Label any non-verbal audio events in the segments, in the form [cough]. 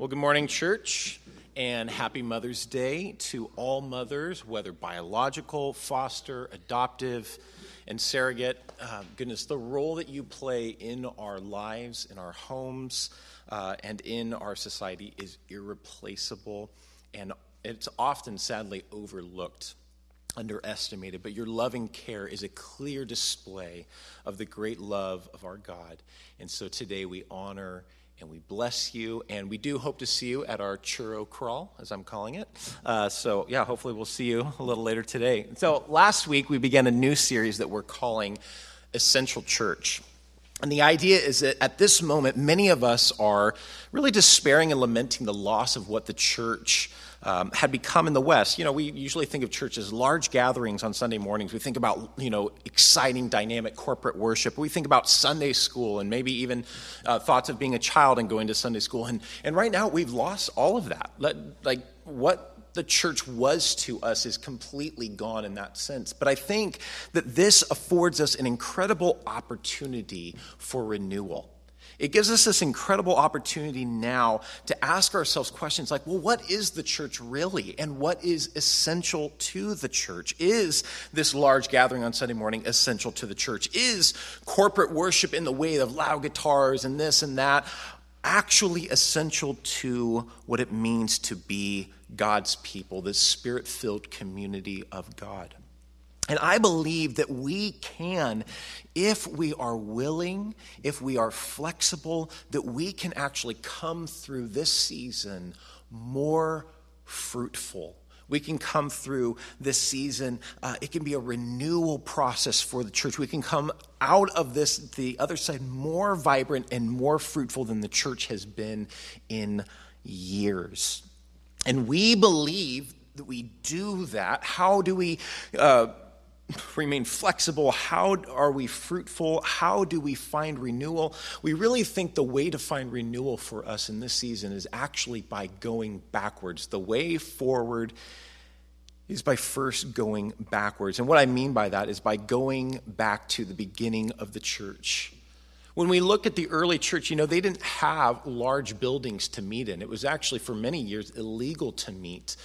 Well, good morning, church, and happy Mother's Day to all mothers, whether biological, foster, adoptive, and surrogate. Uh, goodness, the role that you play in our lives, in our homes, uh, and in our society is irreplaceable, and it's often sadly overlooked underestimated, but your loving care is a clear display of the great love of our God. And so today we honor and we bless you. And we do hope to see you at our churro crawl, as I'm calling it. Uh, so, yeah, hopefully we'll see you a little later today. So, last week we began a new series that we're calling Essential Church. And the idea is that at this moment, many of us are really despairing and lamenting the loss of what the church um, had become in the West. You know, we usually think of church as large gatherings on Sunday mornings. We think about, you know, exciting, dynamic corporate worship. We think about Sunday school and maybe even uh, thoughts of being a child and going to Sunday school. And, and right now, we've lost all of that. Like, what the church was to us is completely gone in that sense. But I think that this affords us an incredible opportunity for renewal. It gives us this incredible opportunity now to ask ourselves questions like, well, what is the church really? And what is essential to the church? Is this large gathering on Sunday morning essential to the church? Is corporate worship in the way of loud guitars and this and that actually essential to what it means to be God's people, this spirit filled community of God? And I believe that we can, if we are willing, if we are flexible, that we can actually come through this season more fruitful. We can come through this season. Uh, it can be a renewal process for the church. We can come out of this, the other side, more vibrant and more fruitful than the church has been in years. And we believe that we do that. How do we? Uh, remain flexible? How are we fruitful? How do we find renewal? We really think the way to find renewal for us in this season is actually by going backwards. The way forward is by first going backwards. And what I mean by that is by going back to the beginning of the church. When we look at the early church, you know, they didn't have large buildings to meet in. It was actually, for many years, illegal to meet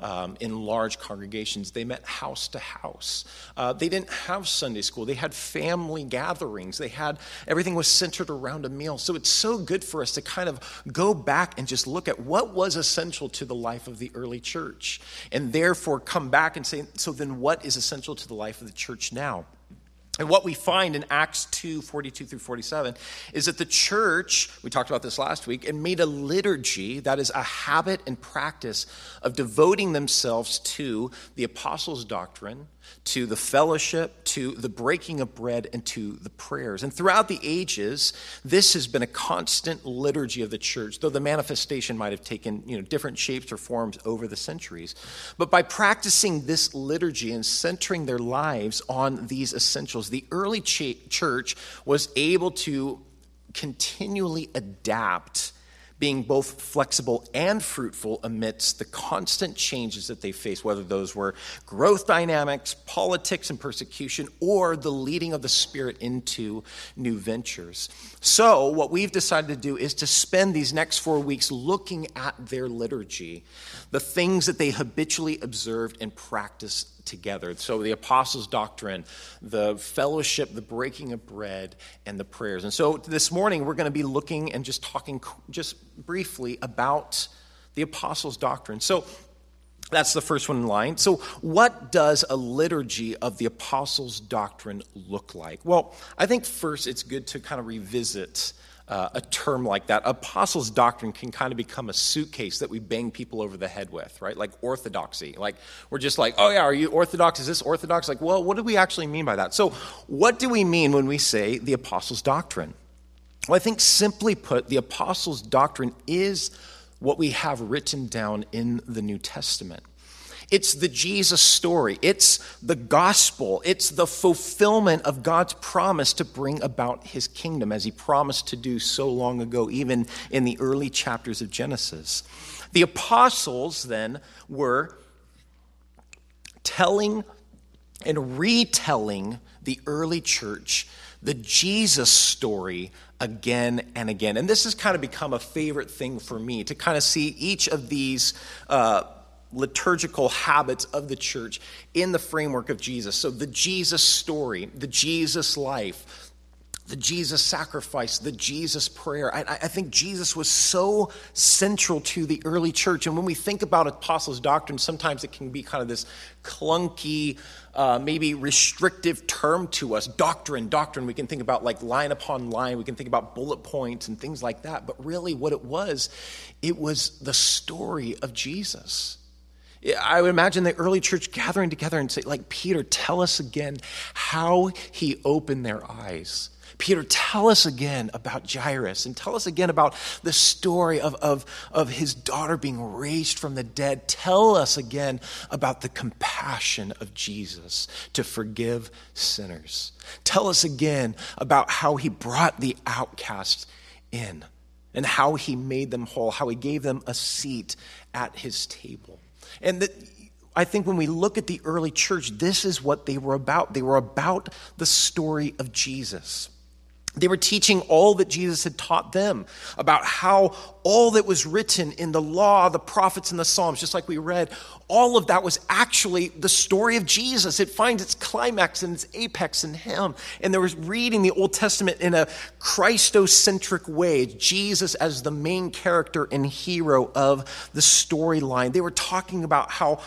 um, in large congregations. They met house to house. Uh, they didn't have Sunday school. They had family gatherings. They had everything was centered around a meal. So it's so good for us to kind of go back and just look at what was essential to the life of the early church, and therefore come back and say, so then what is essential to the life of the church now? And what we find in Acts 2 42 through 47 is that the church, we talked about this last week, and made a liturgy that is a habit and practice of devoting themselves to the apostles' doctrine, to the fellowship, to the breaking of bread, and to the prayers. And throughout the ages, this has been a constant liturgy of the church, though the manifestation might have taken you know, different shapes or forms over the centuries. But by practicing this liturgy and centering their lives on these essentials, the early ch- church was able to continually adapt being both flexible and fruitful amidst the constant changes that they face, whether those were growth dynamics, politics and persecution, or the leading of the Spirit into new ventures. So, what we've decided to do is to spend these next four weeks looking at their liturgy, the things that they habitually observed and practiced together. So, the apostles' doctrine, the fellowship, the breaking of bread, and the prayers. And so, this morning, we're going to be looking and just talking just briefly about the apostles' doctrine. So, that's the first one in line. So, what does a liturgy of the apostles' doctrine look like? Well, I think first it's good to kind of revisit uh, a term like that. Apostles' doctrine can kind of become a suitcase that we bang people over the head with, right? Like orthodoxy. Like, we're just like, oh, yeah, are you orthodox? Is this orthodox? Like, well, what do we actually mean by that? So, what do we mean when we say the apostles' doctrine? Well, I think simply put, the apostles' doctrine is what we have written down in the New Testament. It's the Jesus story. It's the gospel. It's the fulfillment of God's promise to bring about his kingdom, as he promised to do so long ago, even in the early chapters of Genesis. The apostles then were telling and retelling the early church the Jesus story again and again. And this has kind of become a favorite thing for me to kind of see each of these. Uh, liturgical habits of the church in the framework of Jesus. So, the Jesus story, the Jesus life, the Jesus sacrifice, the Jesus prayer. I, I, think Jesus was so central to the early church. And when we think about apostles' doctrine, sometimes it can be kind of this clunky, uh, maybe restrictive term to us. Doctrine, doctrine. We can think about like line upon line. We can think about bullet points and things like that. But really, what it was, it was the story of Jesus. I would imagine the early church gathering together and say, like, Peter, tell us again how he opened their eyes Peter, tell us again about Jairus and tell us again about the story of, of, of his daughter being raised from the dead. Tell us again about the compassion of Jesus to forgive sinners. Tell us again about how he brought the outcast in and how he made them whole, how he gave them a seat at his table. And that I think when we look at the early church, this is what they were about. They were about the story of Jesus. They were teaching all that Jesus had taught them about how all that was written in the law, the prophets, and the Psalms, just like we read, all of that was actually the story of Jesus. It finds its climax and its apex in Him. And there was reading the Old Testament in a Christocentric way, Jesus as the main character and hero of the storyline. They were talking about how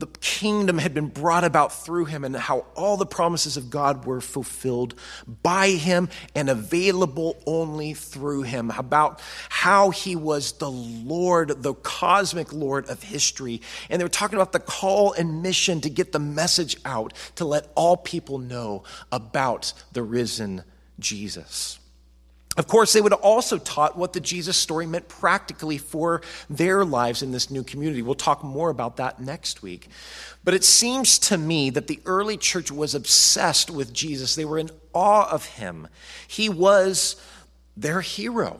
the kingdom had been brought about through him and how all the promises of God were fulfilled by him and available only through him, about how he was the Lord, the cosmic Lord of history. And they were talking about the call and mission to get the message out, to let all people know about the risen Jesus. Of course, they would also taught what the Jesus story meant practically for their lives in this new community. We'll talk more about that next week. But it seems to me that the early church was obsessed with Jesus. They were in awe of him. He was their hero.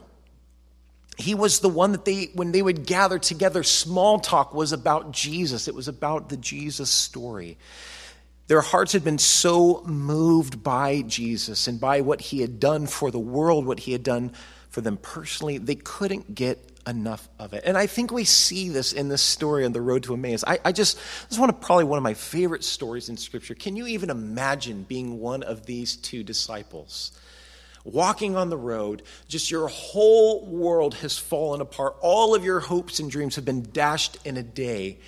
He was the one that they, when they would gather together, small talk was about Jesus. It was about the Jesus story. Their hearts had been so moved by Jesus and by what he had done for the world, what he had done for them personally, they couldn't get enough of it. And I think we see this in this story on the road to Emmaus. I, I just, this is one of probably one of my favorite stories in Scripture. Can you even imagine being one of these two disciples? Walking on the road, just your whole world has fallen apart. All of your hopes and dreams have been dashed in a day,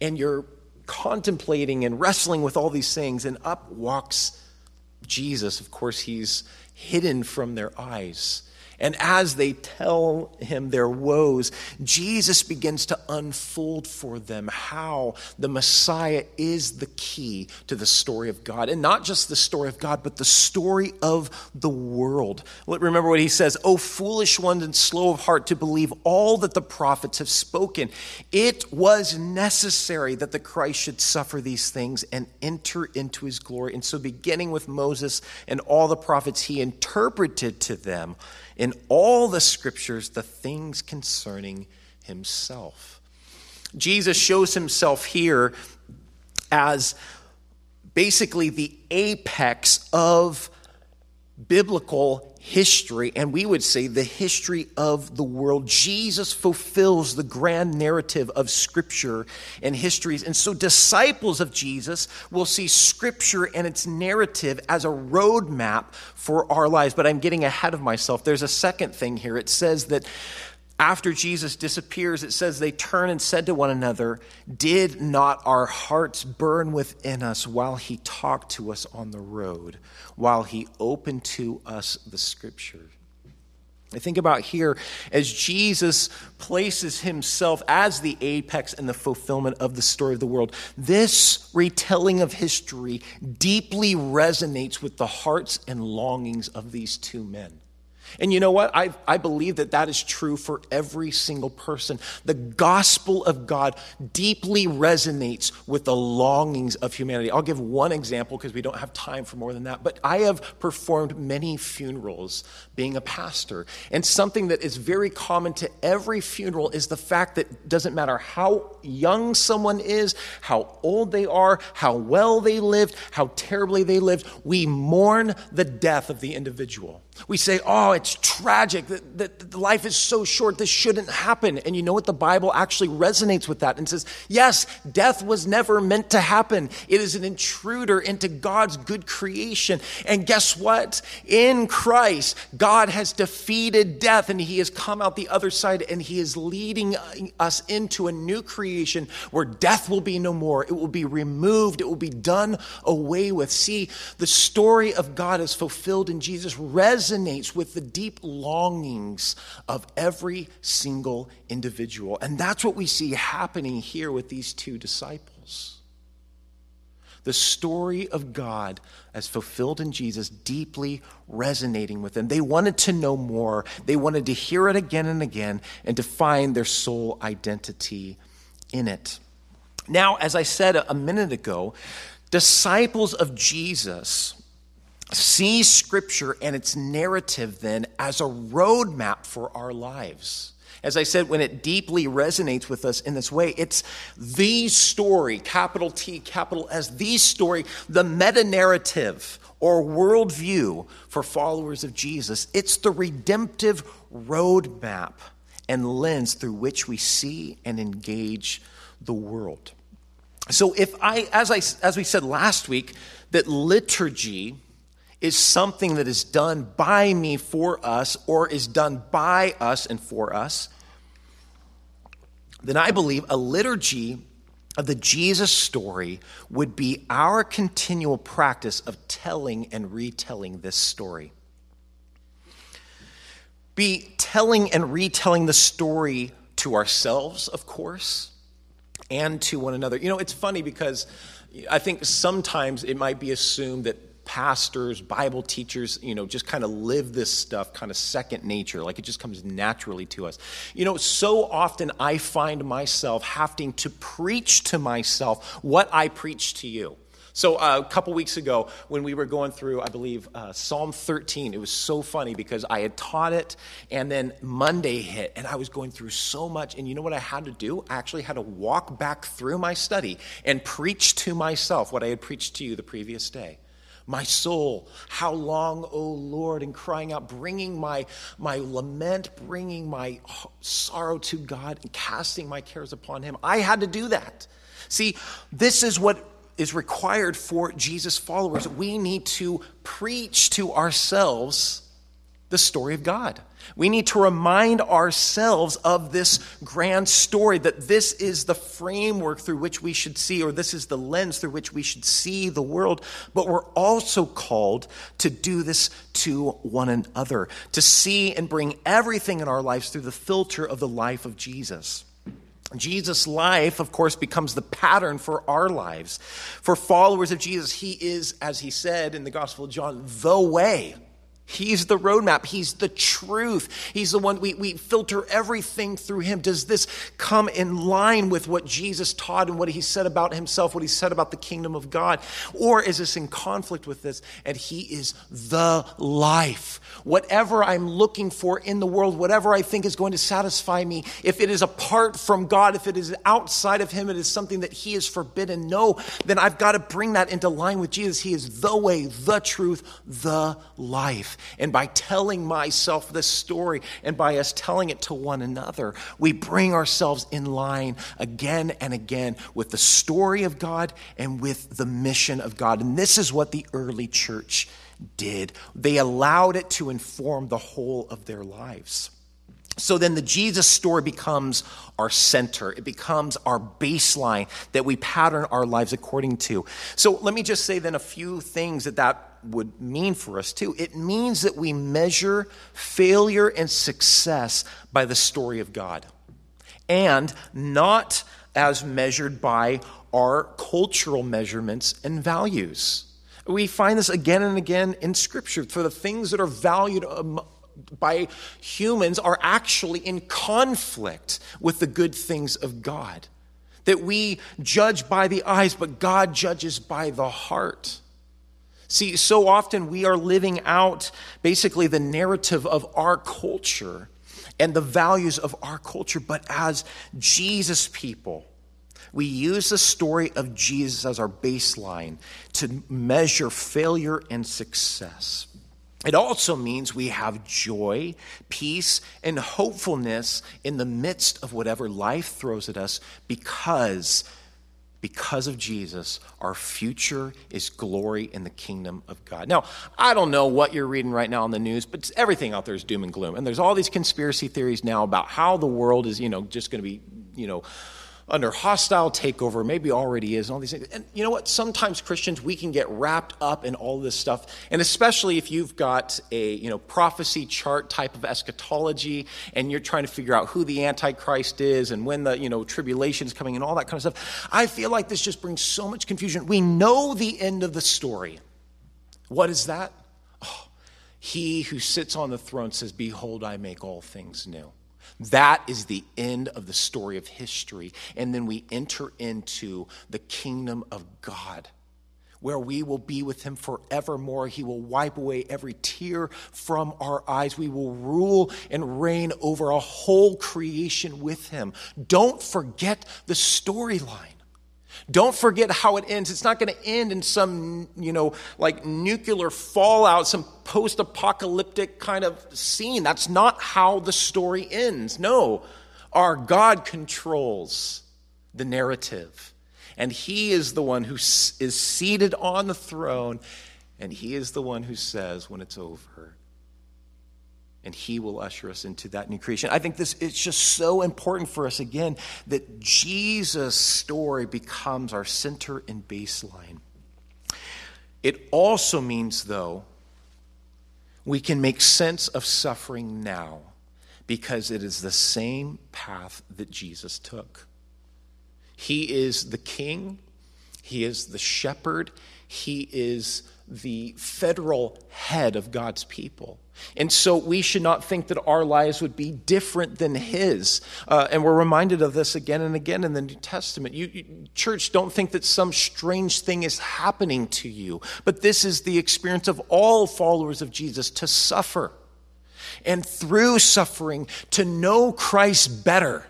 and you're contemplating and wrestling with all these things, and up walks Jesus. Of course, he's hidden from their eyes. And as they tell him their woes, Jesus begins to unfold for them how the Messiah is the key to the story of God. And not just the story of God, but the story of the world. Remember what he says O foolish ones and slow of heart to believe all that the prophets have spoken. It was necessary that the Christ should suffer these things and enter into his glory. And so, beginning with Moses and all the prophets, he interpreted to them in all the scriptures the things concerning himself. Jesus shows himself here as basically the apex of biblical history, and we would say the history of the world. Jesus fulfills the grand narrative of Scripture and histories. And so, disciples of Jesus will see Scripture and its narrative as a roadmap for our lives. But I'm getting ahead of myself. There's a second thing here. It says that after Jesus disappears, it says they turn and said to one another, Did not our hearts burn within us while he talked to us on the road? while he opened to us the scripture. I think about here as Jesus places himself as the apex and the fulfillment of the story of the world. This retelling of history deeply resonates with the hearts and longings of these two men. And you know what? I, I believe that that is true for every single person. The gospel of God deeply resonates with the longings of humanity. I'll give one example because we don't have time for more than that. But I have performed many funerals being a pastor. And something that is very common to every funeral is the fact that doesn't matter how young someone is, how old they are, how well they lived, how terribly they lived, we mourn the death of the individual. We say, oh, it's tragic that, that, life is so short, this shouldn't happen. And you know what? The Bible actually resonates with that and says, yes, death was never meant to happen. It is an intruder into God's good creation. And guess what? In Christ, God has defeated death and he has come out the other side and he is leading uh, us into a new creation where death will be no more. It will be removed, it will be done away with. See, the story of God is fulfilled in Jesus resonates with the deep longings of every single individual. And that's what we see happening here with these two disciples. The story of God as fulfilled in Jesus deeply resonating with them. They wanted to know more. They wanted to hear it again and again and to find their soul identity in it. Now, as I said a minute ago, disciples of Jesus see Scripture and its narrative then as a roadmap for our lives. As I said, when it deeply resonates with us in this way, it's the story, capital T, capital S, the story, the meta narrative or worldview for followers of Jesus. It's the redemptive roadmap and lens through which we see and engage the world. So, if I, as, I, as we said last week, that liturgy is something that is done by me for us or is done by us and for us, then I believe a liturgy of the Jesus story would be our continual practice of telling and retelling this story. Be telling and retelling the story to ourselves, of course, and to one another. You know, it's funny because I think sometimes it might be assumed that pastors, Bible teachers, you know, just kind of live this stuff kind of second nature, like it just comes naturally to us. You know, so often I find myself having to preach to myself what I preach to you. So uh, a couple weeks ago, when we were going through, I believe, uh, Psalm 13, it was so funny because I had taught it, and then Monday hit, and I was going through so much. And you know what I had to do? I actually had to walk back through my study and preach to myself what I had preached to you the previous day my soul. How long o lord and crying out bringing my my lament bringing my sorrow to god and casting my cares upon him. I had to do that. See this is what is required for jesus followers. We need to preach to ourselves the story of God. We need to remind ourselves of this grand story that this is the framework through which we should see, or this is the lens through which we should see the world. But we're also called to do this to one another, to see and bring everything in our lives through the filter of the life of Jesus. Jesus' life, of course, becomes the pattern for our lives. For followers of Jesus, he is, as he said in the Gospel of John, the way He's the roadmap. He's the truth. He's the one we, we filter everything through him. Does this come in line with what Jesus taught and what he said about himself, what he said about the kingdom of God? Or is this in conflict with this? And he is the life. Whatever I'm looking for in the world, whatever I think is going to satisfy me, if it is apart from God, if it is outside of him, it is something that he is forbidden. No, then I've got to bring that into line with Jesus. He is the way, the truth, the life. And by telling myself this story and by us telling it to one another, we bring ourselves in line again and again with the story of God and with the mission of God. And this is what the early church did. They allowed it to inform the whole of their lives. So then the Jesus story becomes our center. It becomes our baseline that we pattern our lives according to. So let me just say then a few things that that would mean for us too. It means that we measure failure and success by the story of God and not as measured by our cultural measurements and values. We find this again and again in Scripture. For the things that are valued um, by humans are actually in conflict with the good things of God. That we judge by the eyes, but God judges by the heart. See, so often we are living out basically the narrative of our culture and the values of our culture, but as Jesus people, we use the story of Jesus as our baseline to measure failure and success. It also means we have joy, peace, and hopefulness in the midst of whatever life throws at us because because of Jesus, our future is glory in the kingdom of God. Now, I don't know what you're reading right now on the news, but everything out there is doom and gloom. And there's all these conspiracy theories now about how the world is, you know, just going to be, you know, under hostile takeover, maybe already is, and all these things. And you know what? Sometimes Christians, we can get wrapped up in all this stuff. And especially if you've got a, you know, prophecy chart type of eschatology and you're trying to figure out who the Antichrist is and when the, you know, tribulation is coming and all that kind of stuff. I feel like this just brings so much confusion. We know the end of the story. What is that? Oh, he who sits on the throne says, Behold, I make all things new. That is the end of the story of history. And then we enter into the kingdom of God, where we will be with him forevermore. He will wipe away every tear from our eyes. We will rule and reign over a whole creation with him. Don't forget the storyline. Don't forget how it ends. It's not going to end in some, you know, like nuclear fallout, some post apocalyptic kind of scene. That's not how the story ends. No, our God controls the narrative. And He is the one who is seated on the throne, and He is the one who says when it's over, and he will usher us into that new creation. I think this it's just so important for us again that Jesus' story becomes our center and baseline. It also means though we can make sense of suffering now because it is the same path that Jesus took. He is the king, he is the shepherd, he is the federal head of God's people. And so we should not think that our lives would be different than his. Uh, and we're reminded of this again and again in the New Testament. You, you, church, don't think that some strange thing is happening to you, but this is the experience of all followers of Jesus to suffer. And through suffering, to know Christ better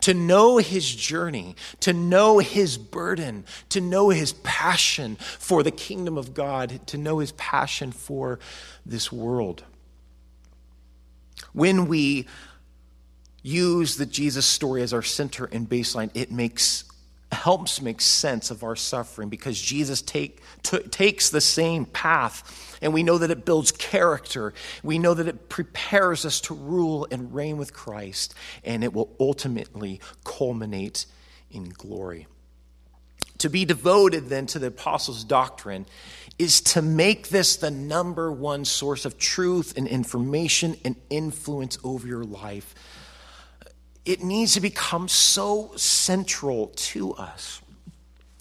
to know his journey, to know his burden, to know his passion for the kingdom of God, to know his passion for this world. When we use the Jesus story as our center and baseline, it makes helps make sense of our suffering because Jesus take, t- takes the same path and we know that it builds character. We know that it prepares us to rule and reign with Christ, and it will ultimately culminate in glory. To be devoted then to the apostles' doctrine is to make this the number one source of truth and information and influence over your life. It needs to become so central to us.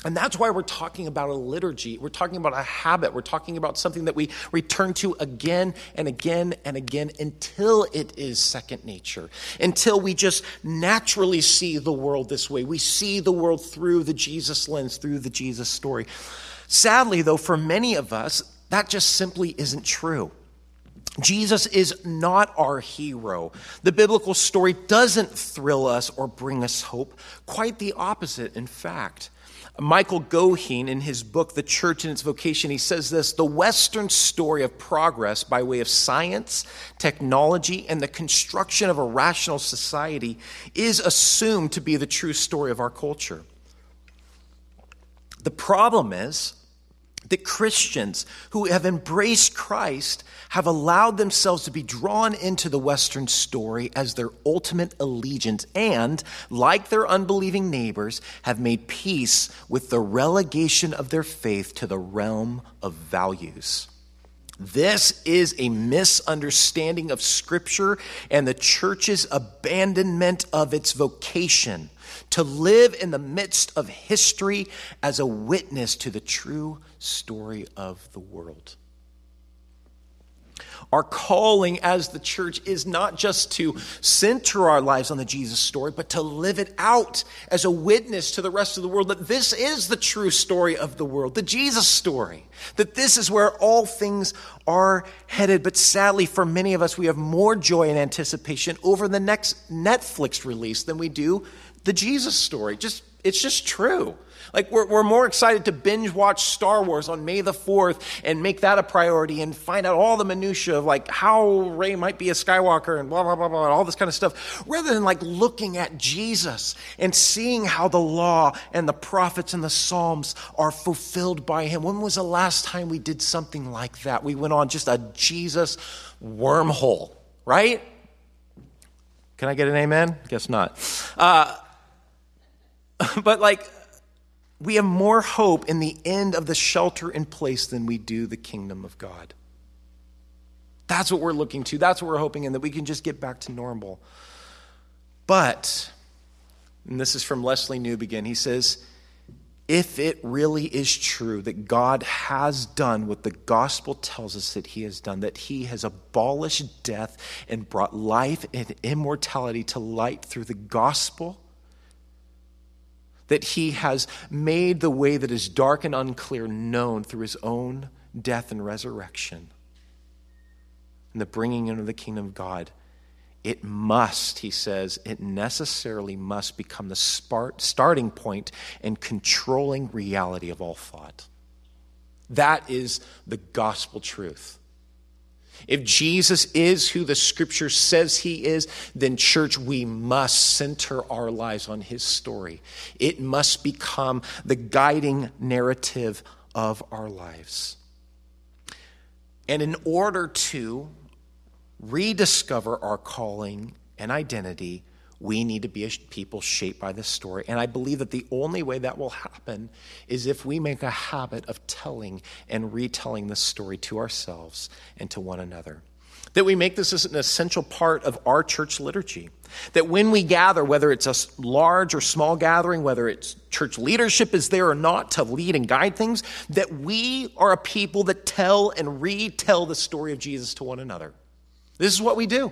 And that's why we're talking about a liturgy. We're talking about a habit. We're talking about something that we return to again and again and again until it is second nature, until we just naturally see the world this way. We see the world through the Jesus lens, through the Jesus story. Sadly, though, for many of us, that just simply isn't true. Jesus is not our hero. The biblical story doesn't thrill us or bring us hope. Quite the opposite, in fact. Michael Goheen, in his book, The Church and Its Vocation, he says this The Western story of progress by way of science, technology, and the construction of a rational society is assumed to be the true story of our culture. The problem is that Christians who have embraced Christ have allowed themselves to be drawn into the Western story as their ultimate allegiance and, like their unbelieving neighbors, have made peace with the relegation of their faith to the realm of values. This is a misunderstanding of Scripture and the church's abandonment of its vocation to live in the midst of history as a witness to the true story of the world. Our calling as the church is not just to center our lives on the Jesus story, but to live it out as a witness to the rest of the world that this is the true story of the world, the Jesus story, that this is where all things are headed. But sadly, for many of us, we have more joy and anticipation over the next Netflix release than we do the Jesus story. Just It's just true. Like, we're, we're more excited to binge watch Star Wars on May the 4th and make that a priority and find out all the minutiae of like how Rey might be a Skywalker and blah, blah, blah, blah, all this kind of stuff, rather than like looking at Jesus and seeing how the law and the prophets and the Psalms are fulfilled by him. When was the last time we did something like that? We went on just a Jesus wormhole, right? Can I get an amen? Guess not. Uh, [laughs] but like, we have more hope in the end of the shelter in place than we do the kingdom of God. That's what we're looking to. That's what we're hoping in, that we can just get back to normal. But, and this is from Lesslie Newbigin, he says, if it really is true that God has done what the gospel tells us that he has done, that he has abolished death and brought life and immortality to light through the gospel, that he has made the way that is dark and unclear known through his own death and resurrection and the bringing into the kingdom of God, it must, he says, it necessarily must become the starting point and controlling reality of all thought. That is the gospel truth. If Jesus is who the scripture says he is, then, church, we must center our lives on his story. It must become the guiding narrative of our lives. And in order to rediscover our calling and identity, we need to be a people shaped by this story. And I believe that the only way that will happen is if we make a habit of telling and retelling this story to ourselves and to one another. That we make this as an essential part of our church liturgy. That when we gather, whether it's a large or small gathering, whether it's church leadership is there or not to lead and guide things, that we are a people that tell and retell the story of Jesus to one another. This is what we do.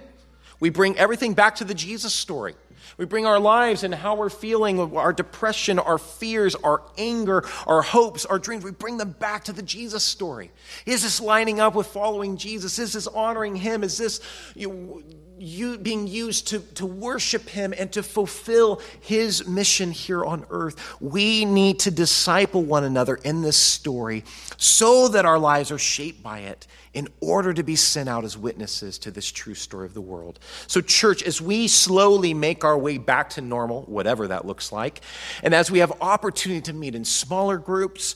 We bring everything back to the Jesus story. We bring our lives and how we're feeling, our depression, our fears, our anger, our hopes, our dreams. We bring them back to the Jesus story. Is this lining up with following Jesus? Is this honoring Him? Is this you, you being used to, to worship Him and to fulfill His mission here on earth? We need to disciple one another in this story so that our lives are shaped by it in order to be sent out as witnesses to this true story of the world. So, church, as we slowly make our way back to normal, whatever that looks like, and as we have opportunity to meet in smaller groups,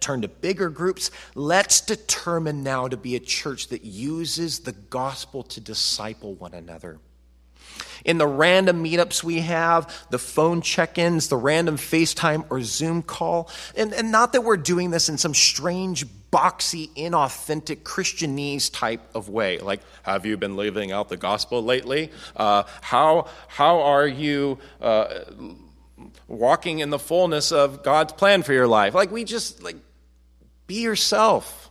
turn to bigger groups, let's determine now to be a church that uses the gospel to disciple one another in the random meetups we have, the phone check ins, the random FaceTime or Zoom call. And, and not that we're doing this in some strange, boxy, inauthentic Christianese type of way. Like, have you been living out the gospel lately? Uh, how, how are you uh, walking in the fullness of God's plan for your life? Like, we just, like, be yourself.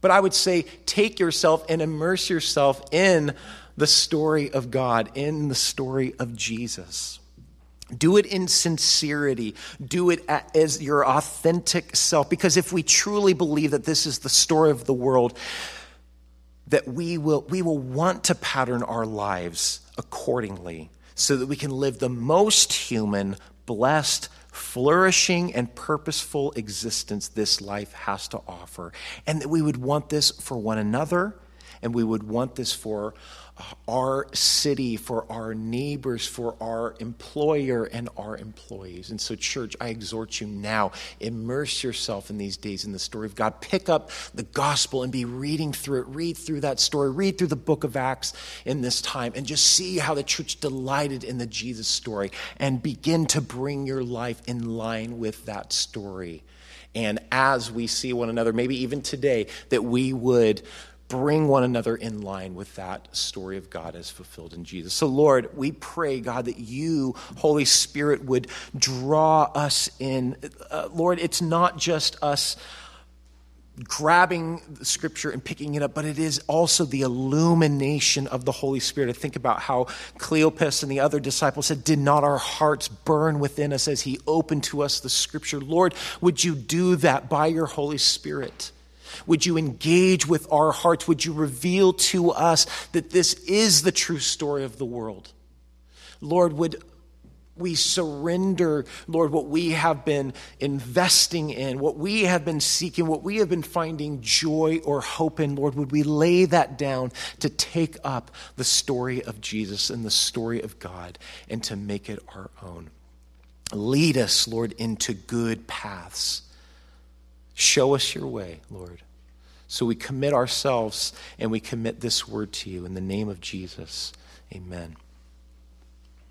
But I would say, take yourself and immerse yourself in the story of God, in the story of Jesus. Do it in sincerity. Do it as your authentic self. Because if we truly believe that this is the story of the world, that we will, we will want to pattern our lives accordingly so that we can live the most human, blessed, flourishing, and purposeful existence this life has to offer. And that we would want this for one another, and we would want this for our city, for our neighbors, for our employer and our employees. And so, church, I exhort you now immerse yourself in these days in the story of God. Pick up the gospel and be reading through it. Read through that story. Read through the book of Acts in this time and just see how the church delighted in the Jesus story and begin to bring your life in line with that story. And as we see one another, maybe even today, that we would bring one another in line with that story of God as fulfilled in Jesus. So, Lord, we pray, God, that you, Holy Spirit, would draw us in. Uh, Lord, it's not just us grabbing the scripture and picking it up, but it is also the illumination of the Holy Spirit. I think about how Cleopas and the other disciples said, Did not our hearts burn within us as he opened to us the scripture? Lord, would you do that by your Holy Spirit? Would you engage with our hearts? Would you reveal to us that this is the true story of the world? Lord, would, we surrender, Lord, what we have been investing in, what we have been seeking, what we have been finding joy or hope in, Lord, would we lay that down to take up the story of Jesus and the story of God and to make it our own? Lead us, Lord, into good paths. Show us your way, Lord. So we commit ourselves and we commit this word to you in the name of Jesus. Amen.